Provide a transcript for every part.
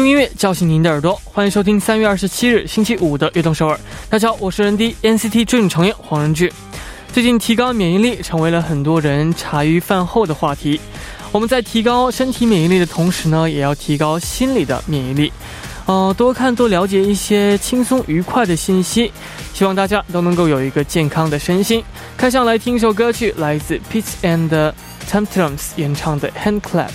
用音乐叫醒您的耳朵，欢迎收听三月二十七日星期五的《悦动首尔》。大家好，我是人 D NCT Dream 成员黄仁俊。最近提高免疫力成为了很多人茶余饭后的话题。我们在提高身体免疫力的同时呢，也要提高心理的免疫力。呃，多看多了解一些轻松愉快的信息，希望大家都能够有一个健康的身心。开箱来听一首歌曲，来自 Peach and Tantrums 演唱的《Hand Clap》。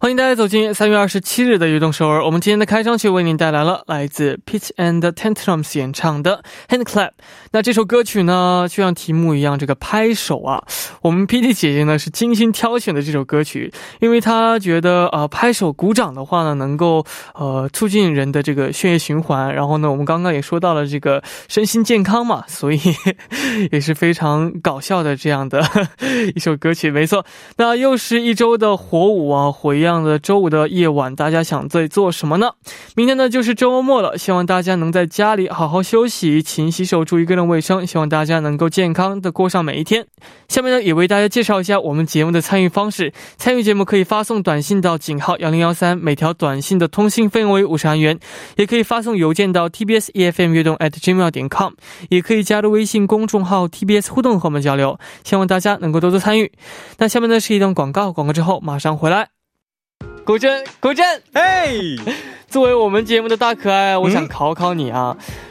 欢迎大家走进三月二十七日的《悦动首尔》。我们今天的开场曲为您带来了来自 Peach and Tantrums 演唱的 Hand Clap。那这首歌曲呢，就像题目一样，这个拍手啊。我们 P D 姐姐呢是精心挑选的这首歌曲，因为她觉得呃拍手鼓掌的话呢，能够呃促进人的这个血液循环。然后呢，我们刚刚也说到了这个身心健康嘛，所以也是非常搞笑的这样的 一首歌曲。没错，那又是一周的火舞啊，火焰这样。的周五的夜晚，大家想在做什么呢？明天呢就是周末了，希望大家能在家里好好休息，勤洗手，注意个人卫生。希望大家能够健康的过上每一天。下面呢也为大家介绍一下我们节目的参与方式。参与节目可以发送短信到井号幺零幺三，每条短信的通信费用为五十韩元；也可以发送邮件到 tbs efm 悦动 at gmail 点 com，也可以加入微信公众号 tbs 互动和我们交流。希望大家能够多多参与。那下面呢是一段广告，广告之后马上回来。古筝，古筝，哎！作为我们节目的大可爱，我想考考你啊，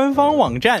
官方网站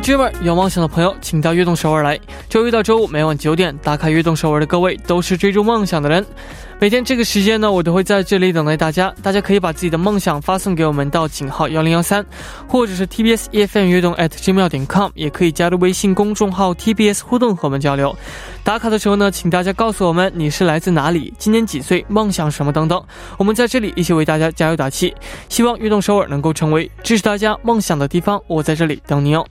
我也 dreamer 有梦想的朋友，请到悦动首尔来。周一到周五每晚九点，打开悦动首尔的各位，都是追逐梦想的人。每天这个时间呢，我都会在这里等待大家。大家可以把自己的梦想发送给我们到井号幺零幺三，或者是 TBS EFM 悦动 at gmail 点 com，也可以加入微信公众号 TBS 互动和我们交流。打卡的时候呢，请大家告诉我们你是来自哪里，今年几岁，梦想什么等等。我们在这里一起为大家加油打气，希望悦动首尔能够成为支持大家梦想的地方。我在这里等你哦。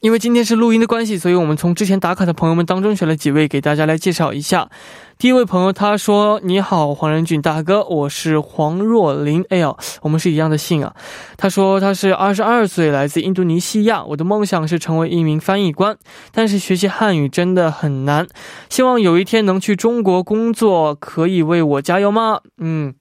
因为今天是录音的关系，所以我们从之前打卡的朋友们当中选了几位给大家来介绍一下。第一位朋友他说：“你好，黄仁俊大哥，我是黄若琳。哎呦，我们是一样的姓啊。”他说他是二十二岁，来自印度尼西亚。我的梦想是成为一名翻译官，但是学习汉语真的很难。希望有一天能去中国工作，可以为我加油吗？嗯。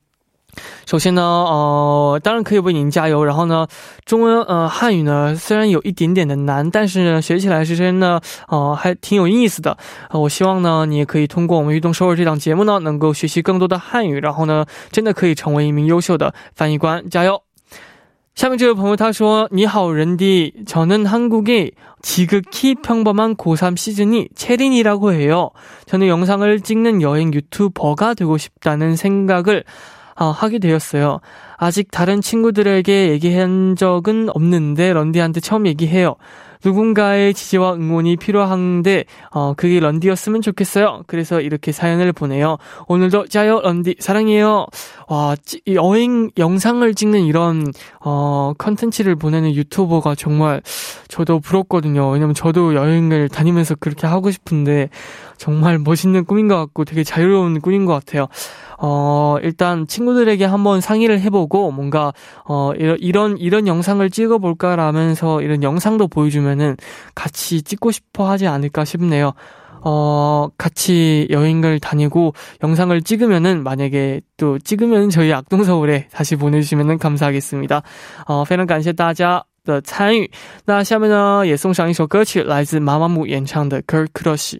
首先呢，呃，当然可以为您加油。然后呢，中文呃汉语呢虽然有一点点的难，但是呢学起来是真的呃还挺有意思的。呃，我希望呢你也可以通过我们《运动收入》这档节目呢，能够学习更多的汉语，然后呢真的可以成为一名优秀的翻译官，加油！下面这位朋友他说：“你好，人弟，저는한국의지극히평범한고3시즌이채린이라고해요저는영상을찍는여행유튜버가되고싶다는생각을 아, 하게 되었어요. 아직 다른 친구들에게 얘기한 적은 없는데 런디한테 처음 얘기해요. 누군가의 지지와 응원이 필요한데 어 그게 런디였으면 좋겠어요. 그래서 이렇게 사연을 보내요. 오늘도 자요 런디 사랑해요. 와 여행 영상을 찍는 이런 어 컨텐츠를 보내는 유튜버가 정말 저도 부럽거든요. 왜냐면 저도 여행을 다니면서 그렇게 하고 싶은데 정말 멋있는 꿈인 것 같고 되게 자유로운 꿈인 것 같아요. 어, 일단 친구들에게 한번 상의를 해보고 뭔가, 어, 이런, 이런, 이런 영상을 찍어볼까라면서 이런 영상도 보여주면은 같이 찍고 싶어 하지 않을까 싶네요. 어, 같이 여행을 다니고 영상을 찍으면은 만약에 또 찍으면 저희 악동서울에 다시 보내주시면 감사하겠습니다. 어, 非常感谢大家的参与。那下面呢，也送上一首歌曲，来自妈妈木演唱的《Girl Crush》。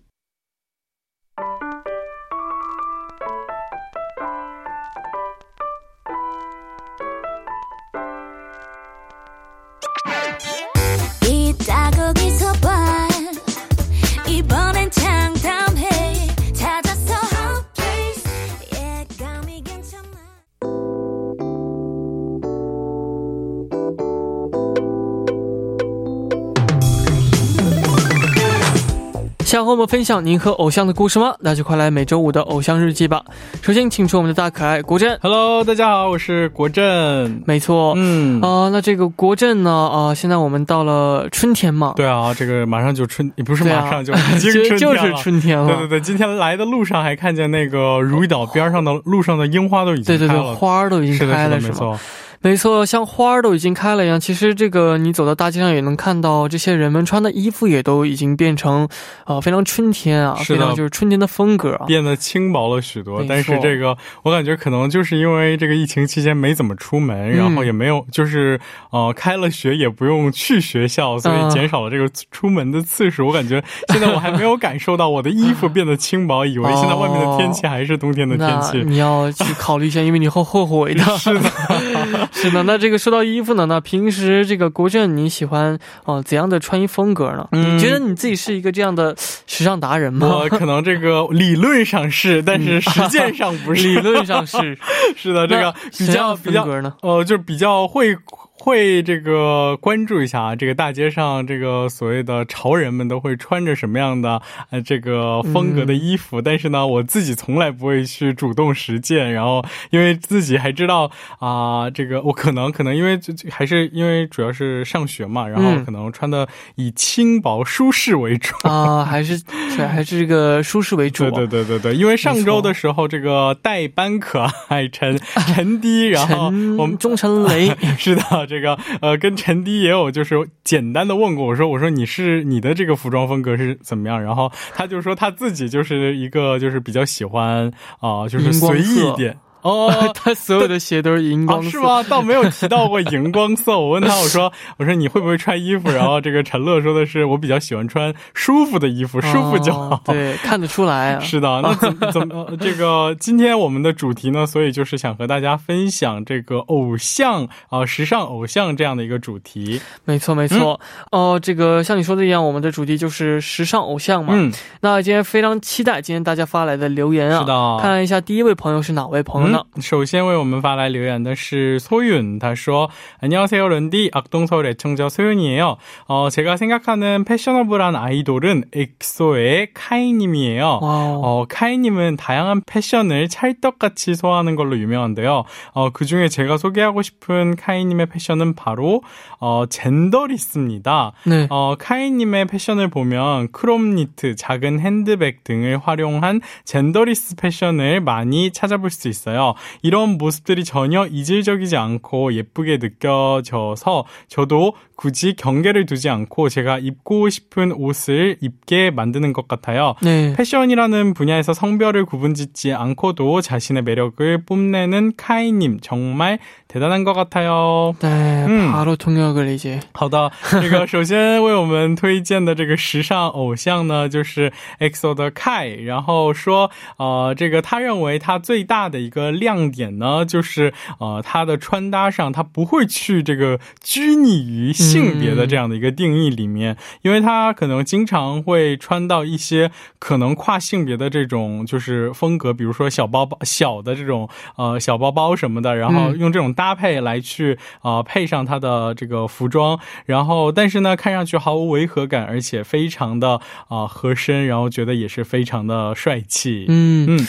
们分享您和偶像的故事吗？那就快来每周五的偶像日记吧。首先，请出我们的大可爱国振。Hello，大家好，我是国振。没错，嗯啊，那这个国振呢啊，现在我们到了春天嘛。对啊，这个马上就春，也不是马上就已经春天了。就是春天了。对对对，今天来的路上还看见那个如意岛边上的路上的樱花都已经开了，对对对，花都已经开了，没错。没错，像花儿都已经开了一样。其实这个你走到大街上也能看到，这些人们穿的衣服也都已经变成，呃，非常春天啊，非常就是春天的风格，啊，变得轻薄了许多。但是这个我感觉可能就是因为这个疫情期间没怎么出门，然后也没有就是呃开了学也不用去学校，所以减少了这个出门的次数。我感觉现在我还没有感受到我的衣服变得轻薄，以为现在外面的天气还是冬天的天气。你要去考虑一下，因为你会后悔的。是的。是的，那这个说到衣服呢，那平时这个国政你喜欢哦怎样的穿衣风格呢？你觉得你自己是一个这样的时尚达人吗？我可能这个理论上是，但是实践上不是。理论上是，是的，这个比较比较呃，就是比较会。会这个关注一下啊，这个大街上这个所谓的潮人们都会穿着什么样的呃这个风格的衣服？但是呢，我自己从来不会去主动实践，然后因为自己还知道啊，这个我可能可能因为还是因为主要是上学嘛，然后可能穿的以轻薄舒适为主啊，还是还是这个舒适为主。对对对对对，因为上周的时候这个代班可爱陈 陈迪，然后我们钟陈雷 是的。这个呃，跟陈迪也有就是简单的问过，我说我说你是你的这个服装风格是怎么样？然后他就说他自己就是一个就是比较喜欢啊，就是随意一点。哦，他所有的鞋都是荧光色，是吗？倒没有提到过荧光色。我问他，我说，我说你会不会穿衣服？然后这个陈乐说的是，我比较喜欢穿舒服的衣服，舒服就好。对，看得出来。是的，那怎怎么这个今天我们的主题呢？所以就是想和大家分享这个偶像啊，时尚偶像这样的一个主题。没错，没错。哦，这个像你说的一样，我们的主题就是时尚偶像嘛。嗯。那今天非常期待今天大家发来的留言啊。是的。看一下第一位朋友是哪位朋友。 首先为我们发来留言的是소윤他说안녕하세요런디악동서울애청자소윤이에요 어, 제가 생각하는 패셔너블한 아이돌은 엑소의 카이님이에요. 어, 카이님은 다양한 패션을 찰떡같이 소화하는 걸로 유명한데요. 어, 그 중에 제가 소개하고 싶은 카이님의 패션은 바로 어, 젠더리스입니다. 네. 어, 카이님의 패션을 보면 크롬 니트, 작은 핸드백 등을 활용한 젠더리스 패션을 많이 찾아볼 수 있어요. 이런 모습들이 전혀 이질적이지 않고 예쁘게 느껴져서 저도 굳이 경계를 두지 않고 제가 입고 싶은 옷을 입게 만드는 것 같아요. 네. 패션이라는 분야에서 성별을 구분짓지 않고도 자신의 매력을 뽐내는 카이님 정말 대단한 것 같아요. 네, 음. 바로 통역을 이제. 好的，这个首先为我们推荐的这个时尚偶像呢，就是 EXO 的 Kai，然后说，呃，这个他认为他最大的一个 个亮点呢，就是呃，他的穿搭上他不会去这个拘泥于性别的这样的一个定义里面，因为他可能经常会穿到一些可能跨性别的这种就是风格，比如说小包包、小的这种呃小包包什么的，然后用这种搭配来去啊配上他的这个服装，然后但是呢，看上去毫无违和感，而且非常的啊合身，然后觉得也是非常的帅气。嗯嗯。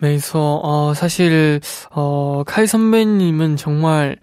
没错，어사실 어 카이 선배님은 정말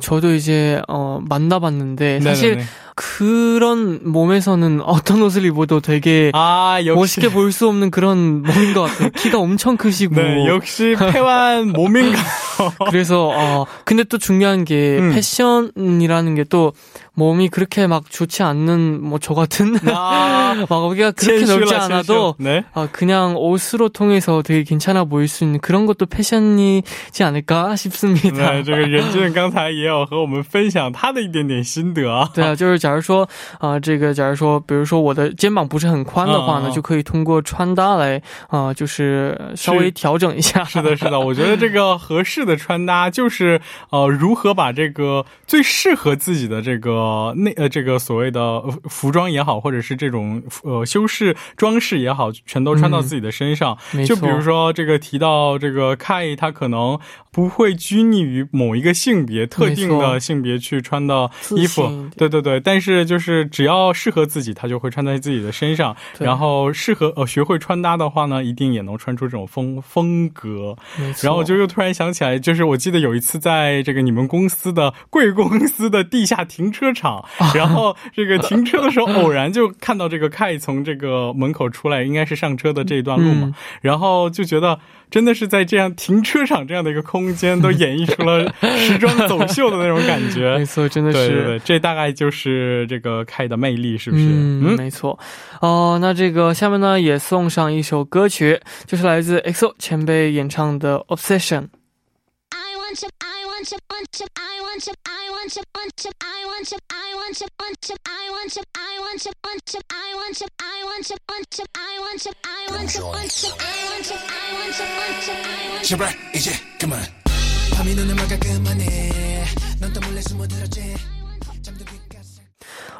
저도 이제 어 만나봤는데 사실 그런몸에서는어떤옷을입어도되게아멋있게볼 수 없는 그런몸인것같아요키가엄청크시고네역시폐완몸인가 그래서어근데또중요한게음패션이라는게또 몸이 그렇게 막 좋지 않는 뭐 저 같은 아, 막 어깨가 그렇게 넓지 않아도 네? 아, 그냥 옷으로 통해서 되게 괜찮아 보일 수 있는 그런 것도 패션이지 않을까 싶습니다. 네, 这个任志刚才也有和我们分享他的一点点心得啊。对啊，就是 假如说，啊，这个假如说比如说我的肩膀不是很宽的话呢，就可以通过穿搭来啊、呃，就是稍微调整一下。是的，是的，我觉得这个合适的穿搭，就是呃如何把这个最适合自己的这个内呃这个所谓的服装也好，或者是这种呃修饰装饰也好，全都穿到自己的身上。就比如说这个提到这个 Kai，他可能不会拘泥于某一个性别特定的性别去穿的衣服。对对对，但是就是只要适合自己，他就会穿在自己的身上。然后适合呃学会穿搭的话呢，一定也能穿出这种风风格。然后我就又突然想起来，就是我记得有一次在这个你们公司的贵公司的地下停车场，然后这个停车的时候偶然就看到这个 Kai 从这个门口出来，应该是上车的这一段路嘛，然后就觉得真的是在这样停车场这样的一个空间，都演绎出了时装走秀的那种感觉。没错，真的是，对对，这大概就是这个 Kai 的魅力，是不是？嗯，没错。哦，那这个下面呢也送上一首歌曲，就是来自 EXO 前辈演唱的《Obsession》。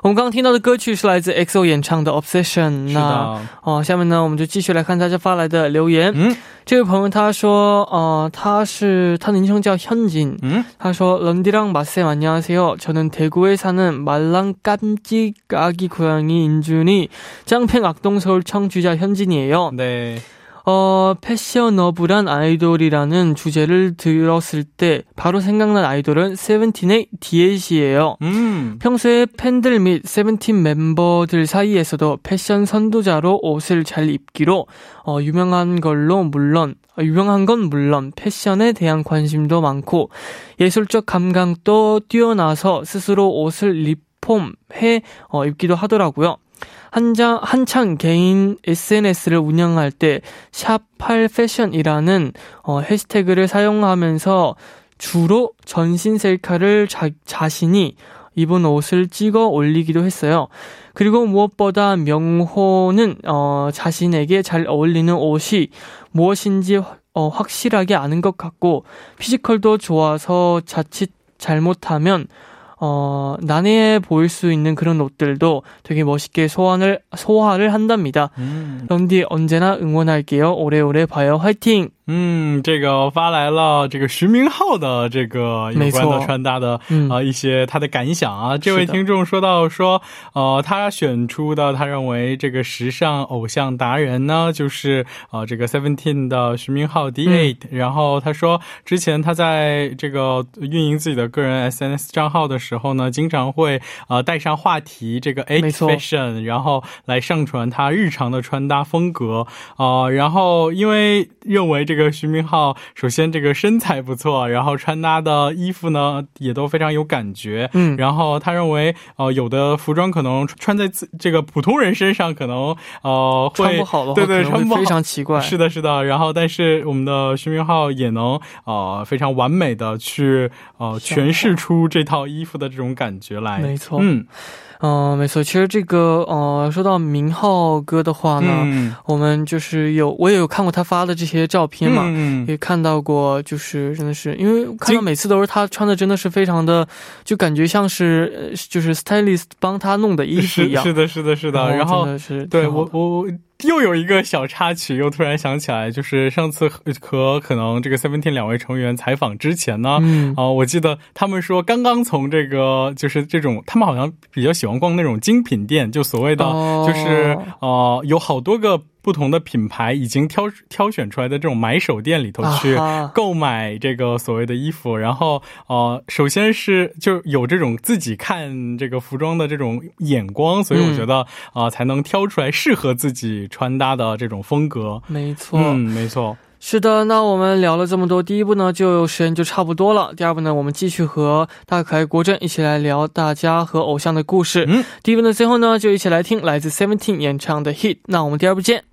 我们刚刚听到的歌曲是来自 XO 演唱的《Obsession》。那哦，下面呢，我们就继续来看大家发来的留言。嗯，这位朋友他说，呃，他是他的昵称叫현진嗯，他说，런디랑마쌤안녕하세요저는대구에사는말랑깜찍아기고양이인준이짱팽악동서울청취자현진이에요 네。 어, 패셔너블한 아이돌이라는 주제를 들었을 때 바로 생각난 아이돌은 세븐틴의 디에시예요. 음. 평소에 팬들 및 세븐틴 멤버들 사이에서도 패션 선도자로 옷을 잘 입기로 어, 유명한 걸로 물론 어, 유명한 건 물론 패션에 대한 관심도 많고 예술적 감각도 뛰어나서 스스로 옷을 리폼해 어, 입기도 하더라고요. 한장, 한창 개인 SNS를 운영할 때, 샵8 패션이라는, 어, 해시태그를 사용하면서 주로 전신 셀카를 자, 자신이 입은 옷을 찍어 올리기도 했어요. 그리고 무엇보다 명호는, 어, 자신에게 잘 어울리는 옷이 무엇인지, 어, 확실하게 아는 것 같고, 피지컬도 좋아서 자칫 잘못하면, 어, 난해해 보일 수 있는 그런 옷들도 되게 멋있게 소환을, 소화를 한답니다. 음. 런디 언제나 응원할게요. 오래오래 봐요. 화이팅! 嗯，这个发来了这个徐明浩的这个有关的穿搭的啊一些他的感想啊。这位听众说到说，呃，他选出的他认为这个时尚偶像达人呢，就是啊这个 Seventeen 的徐明浩 D Eight。然后他说，之前他在这个运营自己的个人 SNS 账号的时候呢，经常会呃带上话题这个 Eight Fashion，然后来上传他日常的穿搭风格啊。然后因为认为这这个徐明浩，首先这个身材不错，然后穿搭的衣服呢也都非常有感觉。嗯，然后他认为，呃，有的服装可能穿在自这个普通人身上，可能呃穿不好的话，对对，穿不好非常奇怪。是的，是的。然后，但是我们的徐明浩也能呃非常完美的去呃诠释出这套衣服的这种感觉来。没错，嗯。嗯，没错。其实这个，呃，说到明浩哥的话呢，我们就是有，我也有看过他发的这些照片。片嘛，也看到过，就是真的是，因为看到每次都是他穿的，真的是非常的，就感觉像是就是 stylist 帮他弄的衣服一样。是的，是的，是的。然后是对我我。又有一个小插曲，又突然想起来，就是上次和可能这个 Seventeen 两位成员采访之前呢，啊，我记得他们说刚刚从这个就是这种，他们好像比较喜欢逛那种精品店，就所谓的就是呃有好多个。不同的品牌已经挑挑选出来的这种买手店里头去购买这个所谓的衣服，然后呃，首先是就有这种自己看这个服装的这种眼光，所以我觉得啊，才能挑出来适合自己穿搭的这种风格。没错，嗯，没错。是的，那我们聊了这么多，第一步呢，就时间就差不多了。第二步呢，我们继续和大可爱国振一起来聊大家和偶像的故事。嗯，第一步呢，最后呢，就一起来听来自 Seventeen 演唱的 Hit。那我们第二步见。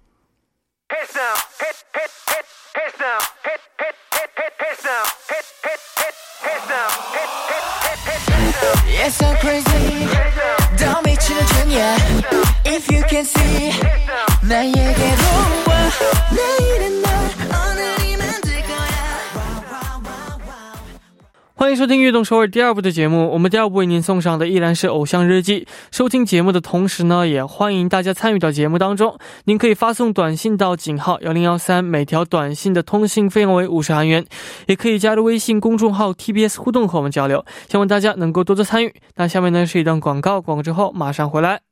欢迎收听《悦动首尔》第二部的节目。我们第二部为您送上的依然是《偶像日记》。收听节目的同时呢，也欢迎大家参与到节目当中。您可以发送短信到井号幺零幺三，每条短信的通信费用为五十韩元。也可以加入微信公众号 TBS 互动和我们交流。希望大家能够多多参与。那下面呢是一段广告，广告之后马上回来。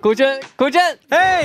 古筝，古筝，哎。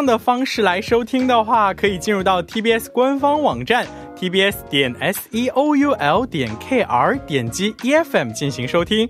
的方式来收听的话，可以进入到 TBS 官方网站 tbs 点 seoul 点 kr，点击 EFM 进行收听。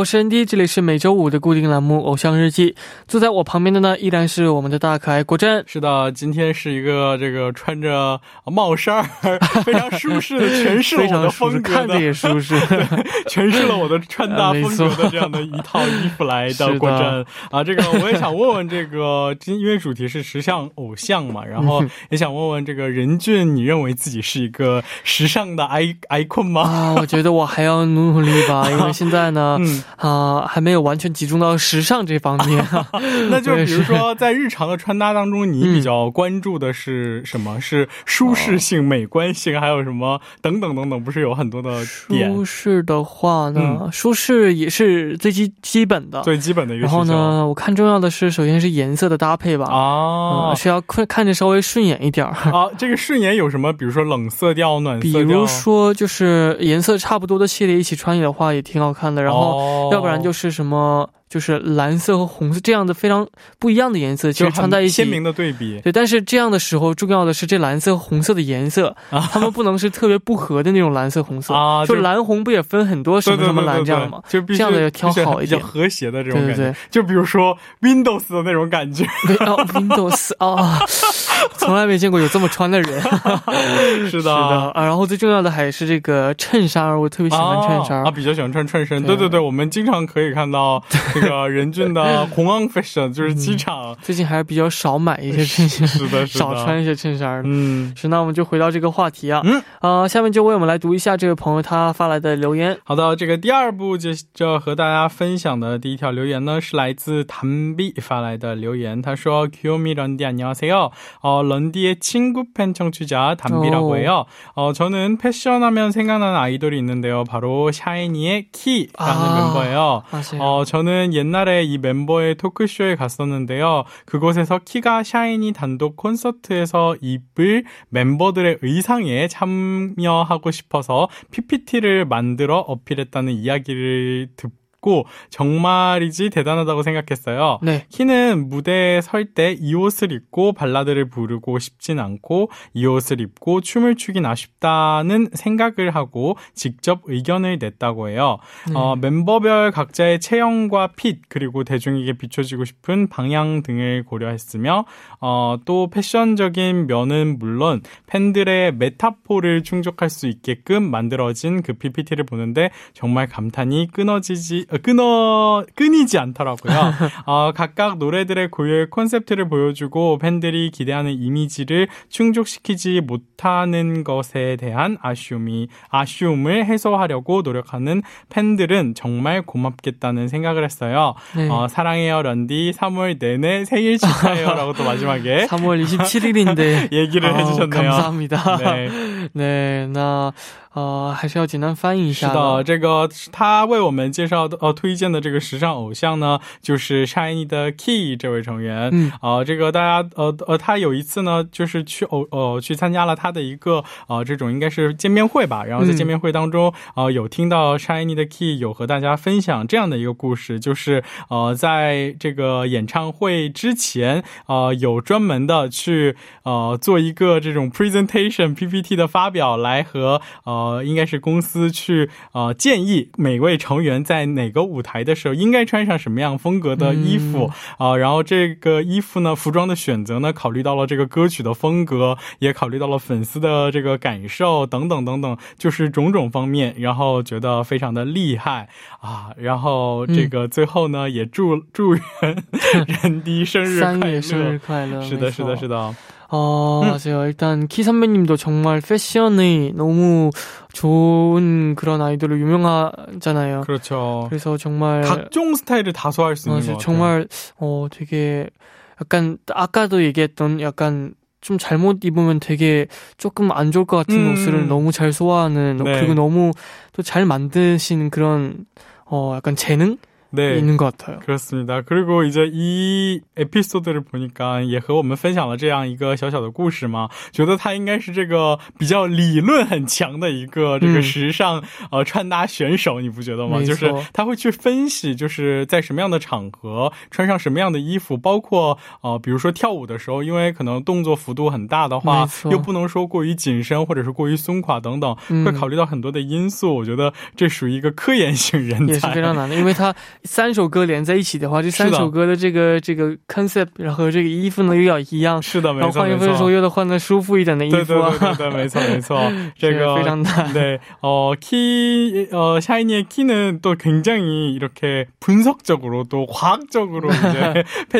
我是 ND，这里是每周五的固定栏目《偶像日记》。坐在我旁边的呢，依然是我们的大可爱国珍。是的，今天是一个这个穿着 帽衫非常舒适的诠释了我的 风格，看着也舒适，诠释了我的穿搭风格的这样的一套衣服来的国珍啊。这个我也想问问这个，今因为主题是时尚偶像嘛，然后也想问问这个任俊，你认为自己是一个时尚的 i icon 吗？啊，我觉得我还要努努力吧，因为现在呢。嗯啊，还没有完全集中到时尚这方面。那就比如说，在日常的穿搭当中，你比较关注的是什么？是舒适性、美观性，还有什么等等等等？不是有很多的点？舒适的话呢，舒适也是最基基本的，最基本的一个。然后呢，我看重要的是，首先是颜色的搭配吧。啊，是要看看着稍微顺眼一点儿啊，这个顺眼有什么？比如说冷色调、暖色调。比如说，就是颜色差不多的系列一起穿的话，也挺好看的。然后，要不然就是什么。就是蓝色和红色这样的非常不一样的颜色，其实穿在一起鲜明的对比。对，但是这样的时候，重要的是这蓝色和红色的颜色，它们不能是特别不合的那种蓝色红色啊。就蓝红不也分很多什么什么蓝这样吗？就这样的要挑好一点，和谐的这种感觉。就比如说 Windows 的那种感觉。Windows 啊。从来没见过有这么穿的人。是的，是的啊。然后最重要的还是这个衬衫，我特别喜欢衬衫啊，比较喜欢穿衬衫。对对对，我们经常可以看到这个任俊的红 on fashion，就是机场最近还是比较少买一些衬衫，是的，少穿一些衬衫。嗯，是。那我们就回到这个话题啊，嗯啊，下面就为我们来读一下这位朋友他发来的留言。好的，这个第二部就就和大家分享的第一条留言呢，是来自谭碧发来的留言。他说：“귀요미런디안녕하세요。어 런디의 친구 팬 청취자단비라고 해요 어 저는 패션하면 생각나는 아이돌이 있는데요 바로 샤이니의 키라는멤버예요어 저는 옛날에 이 멤버의 토크쇼에 갔었는데요 그곳에서 키가 샤이니 단독 콘서트에서 입을 멤버들의 의상에 참여하고 싶어서 PPT를 만들어 어필했다는 이야기를 듣고 고 정말이지 대단하다고 생각했어요. 네. 키는 무대에 설 때 이 옷을 입고 발라드를 부르고 싶진 않고 이 옷을 입고 춤을 추긴 아쉽다는 생각을 하고 직접 의견을 냈다고 해요. 네. 어, 멤버별 각자의 체형과 핏 그리고 대중에게 비춰지고 싶은 방향 등을 고려했으며 어, 또 패션적인 면은 물론 팬들의 메타포를 충족할 수 있게끔 만들어진 그 PPT를 보는데 정말 감탄이 끊어지지 끊어 끊이지 않더라고요. 어, 각각 노래들의 고유의 콘셉트를 보여주고 팬들이 기대하는 이미지를 충족시키지 못하는 것에 대한 아쉬움이 아쉬움을 해소하려고 노력하는 팬들은 정말 고맙겠다는 생각을 했어요. 네. 어, 사랑해요 런디 3월 내내 생일 축하해요라고 또 마지막에 3월 27일인데 얘기를 어, 해주셨네요. 감사합니다. 네, 네, 나呃，还是要简单翻译一下。是的，这个他为我们介绍的呃推荐的这个时尚偶像呢，就是 Shiny 的 Key 这位成员。嗯，啊，这个大家呃呃，他有一次呢，就是去偶呃去参加了他的一个呃这种应该是见面会吧。然后在见面会当中，呃，有听到 Shiny 的 Key 有和大家分享这样的一个故事，就是呃在这个演唱会之前，啊有专门的去呃做一个这种 presentation PPT 的发表，来和呃。呃，应该是公司去呃建议每位成员在哪个舞台的时候应该穿上什么样风格的衣服啊，然后这个衣服呢，服装的选择呢，考虑到了这个歌曲的风格，也考虑到了粉丝的这个感受等等等等，就是种种方面，然后觉得非常的厉害啊，然后这个最后呢，也祝祝愿人 迪生日快乐，生日快乐，是的，是的，是的。 어, 음. 맞아요. 일단 키 선배님도 정말 패션이 너무 좋은 그런 아이돌로 유명하잖아요. 그렇죠. 그래서 정말 각종 스타일을 다 소화할 수 있는 것 같아요. 정말 어 되게 약간 아까도 얘기했던 약간 좀 잘못 입으면 되게 조금 안 좋을 것 같은 음. 옷을 너무 잘 소화하는 네. 그리고 너무 또 잘 만드신 그런 어 약간 재능 네. 있는 것 같아요. 그렇습니다. 그리고 이제 이 에피소드를 보니까 也和我们分享了这样一个小小的故事嘛，觉得他应该是这个比较理论很强的一个这个时尚呃穿搭选手，你不觉得吗？就是他会去分析，就是在什么样的场合穿上什么样的衣服，包括呃比如说跳舞的时候，因为可能动作幅度很大的话，又不能说过于紧身，或者是过于松垮等等，会考虑到很多的因素。我觉得这属于一个科研型人才。也是非常难的，因为他 三首歌连在一起的话，这三首歌的这个这个 concept，然后又分说又的换的舒服一点的衣服。对对对对，没错没错。这个对，어，키，呃，샤이니의 키는 또 굉장히 이렇게 분석적으로 또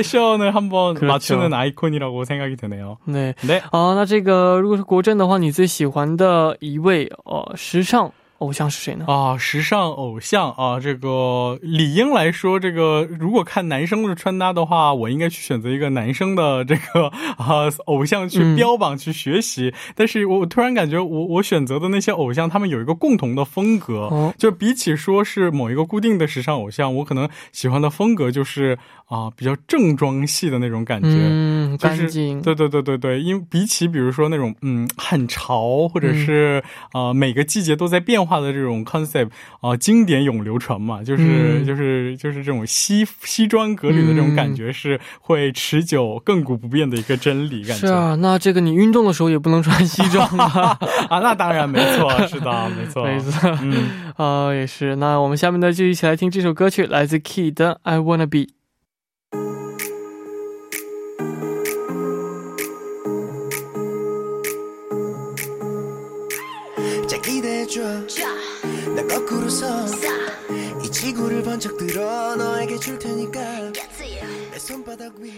맞추는 아이콘이라고 생각이 드네요. 네. 네. 啊，那这个如果是国政的话，你最喜欢的一位呃时尚 偶像是谁呢？啊，时尚偶像啊，这个理应来说，这个如果看男生的穿搭的话，我应该去选择一个男生的 这个啊偶像去标榜去学习。但是我突然感觉，我我选择的那些偶像，他们有一个共同的风格，就比起说是某一个固定的时尚偶像，我可能喜欢的风格就是。啊，比较正装系的那种感觉，嗯，干净，对对对对对，因为比起比如说那种嗯很潮或者是呃每个季节都在变化的这种 concept 啊，经典永流传嘛，就是就是就是这种西西装革履的这种感觉是会持久亘古不变的一个真理。感觉。是啊，那这个你运动的时候也不能穿西装啊，啊，那当然没错，是的，没错，没错，嗯，啊，也是。那我们下面呢就一起来听这首歌曲，来自 Key 的《I Wanna Be》。 번쩍 들어 너에게 줄 테니까 내 손바닥 위.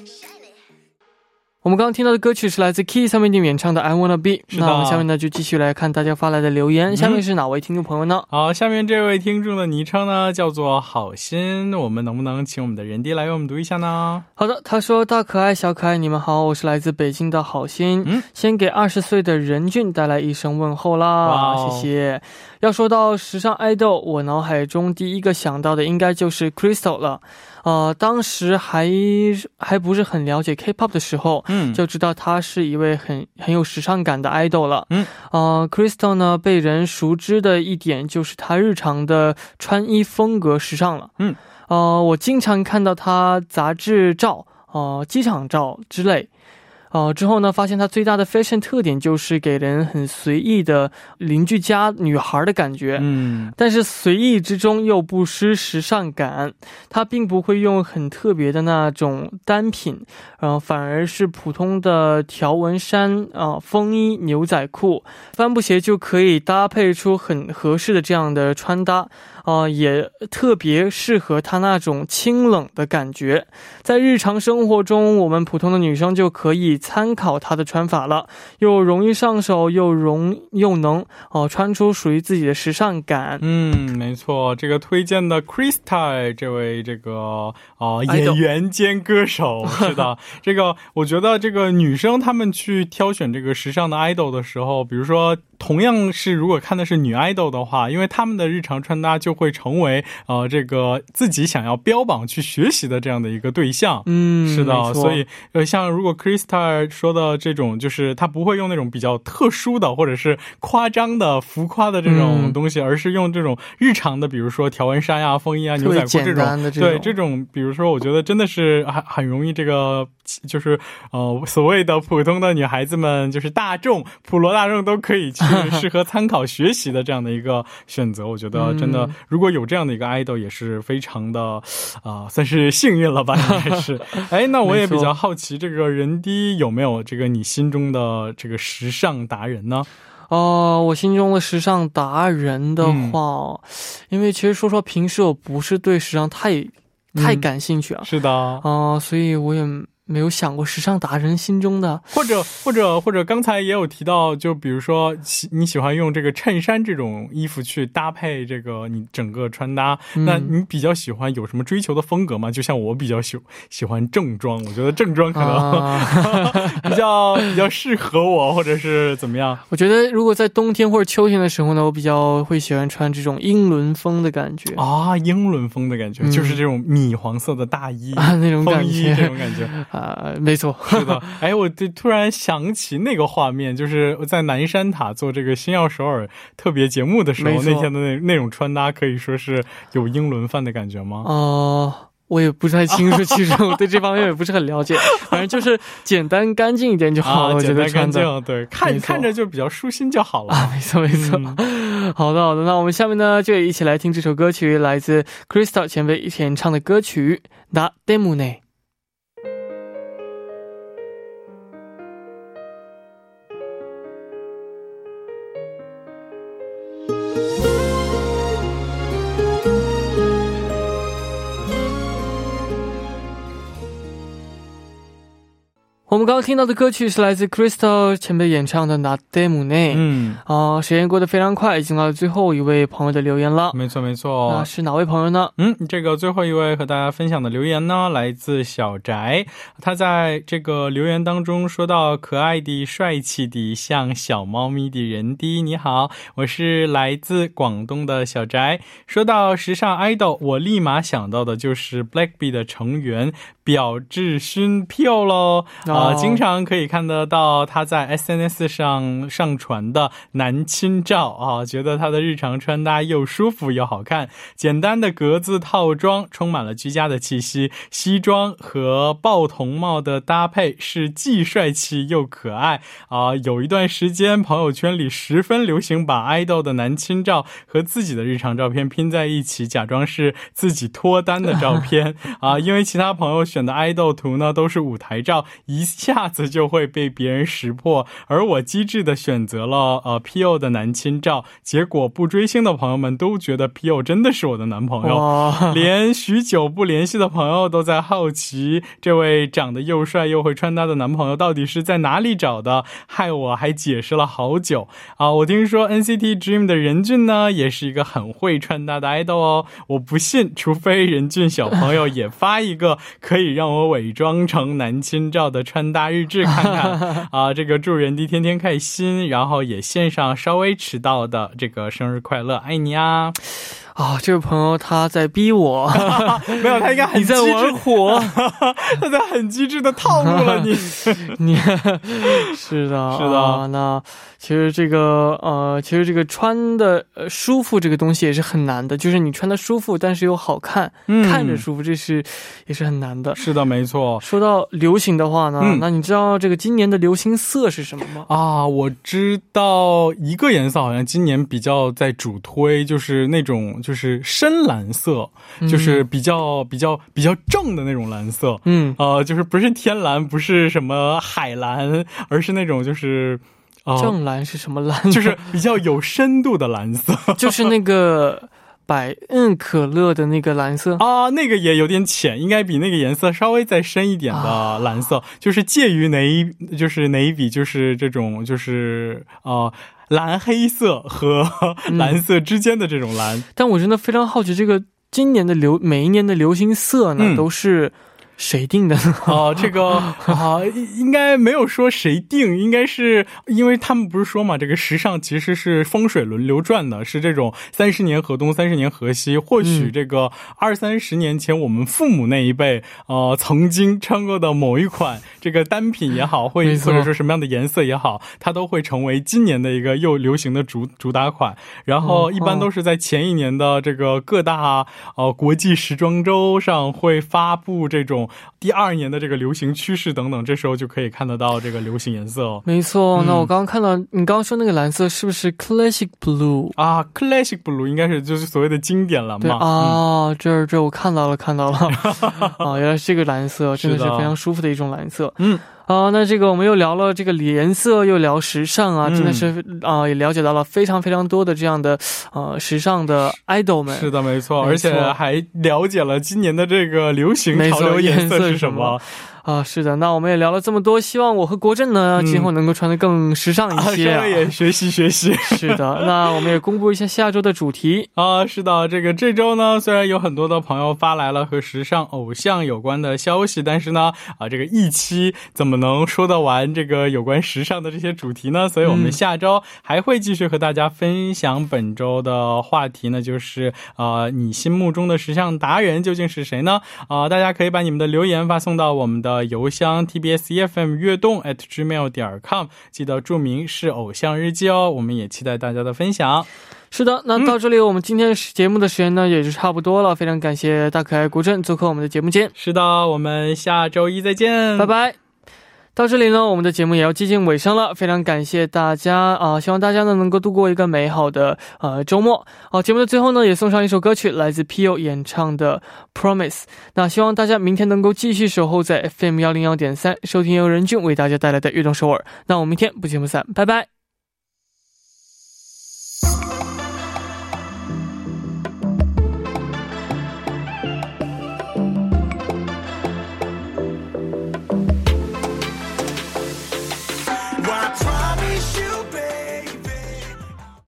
我们刚刚听到的歌曲是来自 Key 上面店演唱的《I Wanna Be》。那我们下面呢就继续来看大家发来的留言。下面是哪位听众朋友呢？好，下面这位听众的昵称呢叫做好心，我们能不能请我们的人弟来为我们读一下呢？好的，他说：“大可爱、小可爱，你们好，我是来自北京的好心。嗯，先给二十岁的任俊带来一声问候啦，谢谢。要说到时尚爱豆，我脑海中第一个想到的应该就是 Crystal 了。”呃，当时还还不是很了解 K-pop 的时候，嗯，就知道他是一位很很有时尚感的 idol 了，嗯，呃，Crystal 呢，被人熟知的一点就是他日常的穿衣风格时尚了，嗯，呃，我经常看到他杂志照、呃，机场照之类。哦，之后呢，发现它最大的 fashion 特点就是给人很随意的邻居家女孩的感觉，嗯，但是随意之中又不失时尚感。它并不会用很特别的那种单品，然后反而是普通的条纹衫啊、风衣、牛仔裤、帆布鞋就可以搭配出很合适的这样的穿搭。啊，也特别适合她那种清冷的感觉，在日常生活中，我们普通的女生就可以参考她的穿法了，又容易上手，又容又能哦穿出属于自己的时尚感。嗯，没错，这个推荐的 Krista 这位这个啊演员兼歌手，是的，这个我觉得这个女生她们去挑选这个时尚的 idol 的时候，比如说。同样是，如果看的是女爱豆的话，因为他们的日常穿搭就会成为呃这个自己想要标榜去学习的这样的一个对象。嗯，是的，所以呃像如果 Krista 说的这种，就是他不会用那种比较特殊的或者是夸张的浮夸的这种东西，而是用这种日常的，比如说条纹衫呀、风衣啊、牛仔裤这种，对这种，比如说我觉得真的是很很容易这个就是呃所谓的普通的女孩子们，就是大众普罗大众都可以去。适合参考学习的这样的一个选择，我觉得真的，如果有这样的一个 idol，也是非常的啊，算是幸运了吧？应该是。哎，那我也比较好奇，这个人低有没有这个你心中的这个时尚达人呢？哦，我心中的时尚达人的话，因为其实说说平时我不是对时尚太太感兴趣啊，是的啊，所以我也。没有想过时尚达人心中的，或者或者或者刚才也有提到，就比如说喜你喜欢用这个衬衫这种衣服去搭配这个你整个穿搭，那你比较喜欢有什么追求的风格吗？就像我比较喜喜欢正装，我觉得正装可能 比较比较适合我，或者是怎么样？我觉得如果在冬天或者秋天的时候呢，我比较会喜欢穿这种英伦风的感觉啊，英伦风的感觉就是这种米黄色的大衣啊，那种风衣这种感觉。啊，没错，是的。哎，我就突然想起那个画面，就是我在南山塔做这个星耀首尔特别节目的时候，那天的那那种穿搭，可以说是有英伦范的感觉吗？哦，我也不太清楚，其实我对这方面也不是很了解。反正就是简单干净一点就好了，简单干净，对，看看着就比较舒心就好了。啊，没错没错。好的好的，那我们下面呢就一起来听这首歌曲，来自 Crystal 前辈演唱的歌曲《那 Demo 们刚刚听到的歌曲是来自 Crystal 前辈演唱的《那 Demo 呢》。嗯，啊，时间过得非常快，已经到了最后一位朋友的留言了。没错，没错。那是哪位朋友呢？嗯，这个最后一位和大家分享的留言呢，来自小宅。他在这个留言当中说到：“可爱的、帅气的、像小猫咪的人滴，你好，我是来自广东的小宅。”说到时尚 idol，我立马想到的就是 Blackpink 的成员。表志勋 P.O. 喽啊，经常可以看得到他在 S.N.S 上上传的男亲照啊，觉得他的日常穿搭又舒服又好看，简单的格子套装充满了居家的气息，西装和豹童帽的搭配是既帅气又可爱啊。有一段时间，朋友圈里十分流行把爱豆的男亲照和自己的日常照片拼在一起，假装是自己脱单的照片啊，因为其他朋友。选的爱豆图呢，都是舞台照，一下子就会被别人识破。而我机智的选择了呃 P.O 的男亲照，结果不追星的朋友们都觉得 P.O 真的是我的男朋友，连许久不联系的朋友都在好奇，这位长得又帅又会穿搭的男朋友到底是在哪里找的？害我还解释了好久啊！我听说 NCT Dream 的任俊呢，也是一个很会穿搭的 idol 哦，我不信，除非任俊小朋友也发一个可以让我伪装成男亲照的穿搭日志看看 啊！这个祝人弟天天开心，然后也献上稍微迟到的这个生日快乐，爱你啊！啊，这位朋友他在逼我，没有，他应该很你在玩火，他在很机智的套路了你，你是的，是的，那。其实这个呃，其实这个穿的呃舒服这个东西也是很难的，就是你穿的舒服，但是又好看，看着舒服，这是也是很难的。是的，没错。说到流行的话呢，那你知道这个今年的流行色是什么吗？啊，我知道一个颜色好像今年比较在主推，就是那种就是深蓝色，就是比较比较比较正的那种蓝色。嗯，呃，就是不是天蓝，不是什么海蓝，而是那种就是。正蓝是什么蓝？就是比较有深度的蓝色，就是那个百嗯可乐的那个蓝色啊，那个也有点浅，应该比那个颜色稍微再深一点的蓝色，就是介于哪一就是哪一笔就是这种就是呃蓝黑色和蓝色之间的这种蓝。但我真的非常好奇，这个今年的流每一年的流行色呢，都是。谁定的？哦，这个 啊，应该没有说谁定，应该是因为他们不是说嘛，这个时尚其实是风水轮流转的，是这种三十年河东，三十年河西。或许这个二三十年前我们父母那一辈，呃，曾经穿过的某一款这个单品也好，会或者说什么样的颜色也好，它都会成为今年的一个又流行的主主打款。然后一般都是在前一年的这个各大呃国际时装周上会发布这种。第二年的这个流行趋势等等，这时候就可以看得到这个流行颜色哦。没错，那我刚刚看到你刚刚说那个蓝色是不是 classic blue 啊？classic blue 应该是就是所谓的经典蓝嘛？啊，这这我看到了，看到了。啊，原来是这个蓝色，真的是非常舒服的一种蓝色。嗯。啊，那这个我们又聊了这个颜色，又聊时尚啊，真的是啊，也了解到了非常非常多的这样的呃时尚的 idol 们。是的，没错，而且还了解了今年的这个流行潮流颜色是什么。啊，是的，那我们也聊了这么多，希望我和国振呢今后能够穿得更时尚一些，也学习学习。是的，那我们也公布一下下周的主题 啊。是的，这个这周呢，虽然有很多的朋友发来了和时尚偶像有关的消息，但是呢，啊，这个一期怎么能说得完这个有关时尚的这些主题呢？所以我们下周还会继续和大家分享本周的话题呢，就是啊，你心目中的时尚达人究竟是谁呢？啊，大家可以把你们的留言发送到我们的。呃，邮箱 tbs efm 悦动 at gmail 点 com，记得注明是偶像日记哦。我们也期待大家的分享。是的，那到这里，我们今天节目的时间呢，也就差不多了。非常感谢大可爱古镇做客我们的节目间。是的，我们下周一再见，拜拜。到这里呢，我们的节目也要接近尾声了，非常感谢大家啊！希望大家呢能够度过一个美好的呃周末。好，节目的最后呢，也送上一首歌曲，来自 P.O 演唱的《Promise》。那希望大家明天能够继续守候在 FM 幺零幺点三，收听由任俊为大家带来的《悦动首尔》。那我们明天不见不散，拜拜。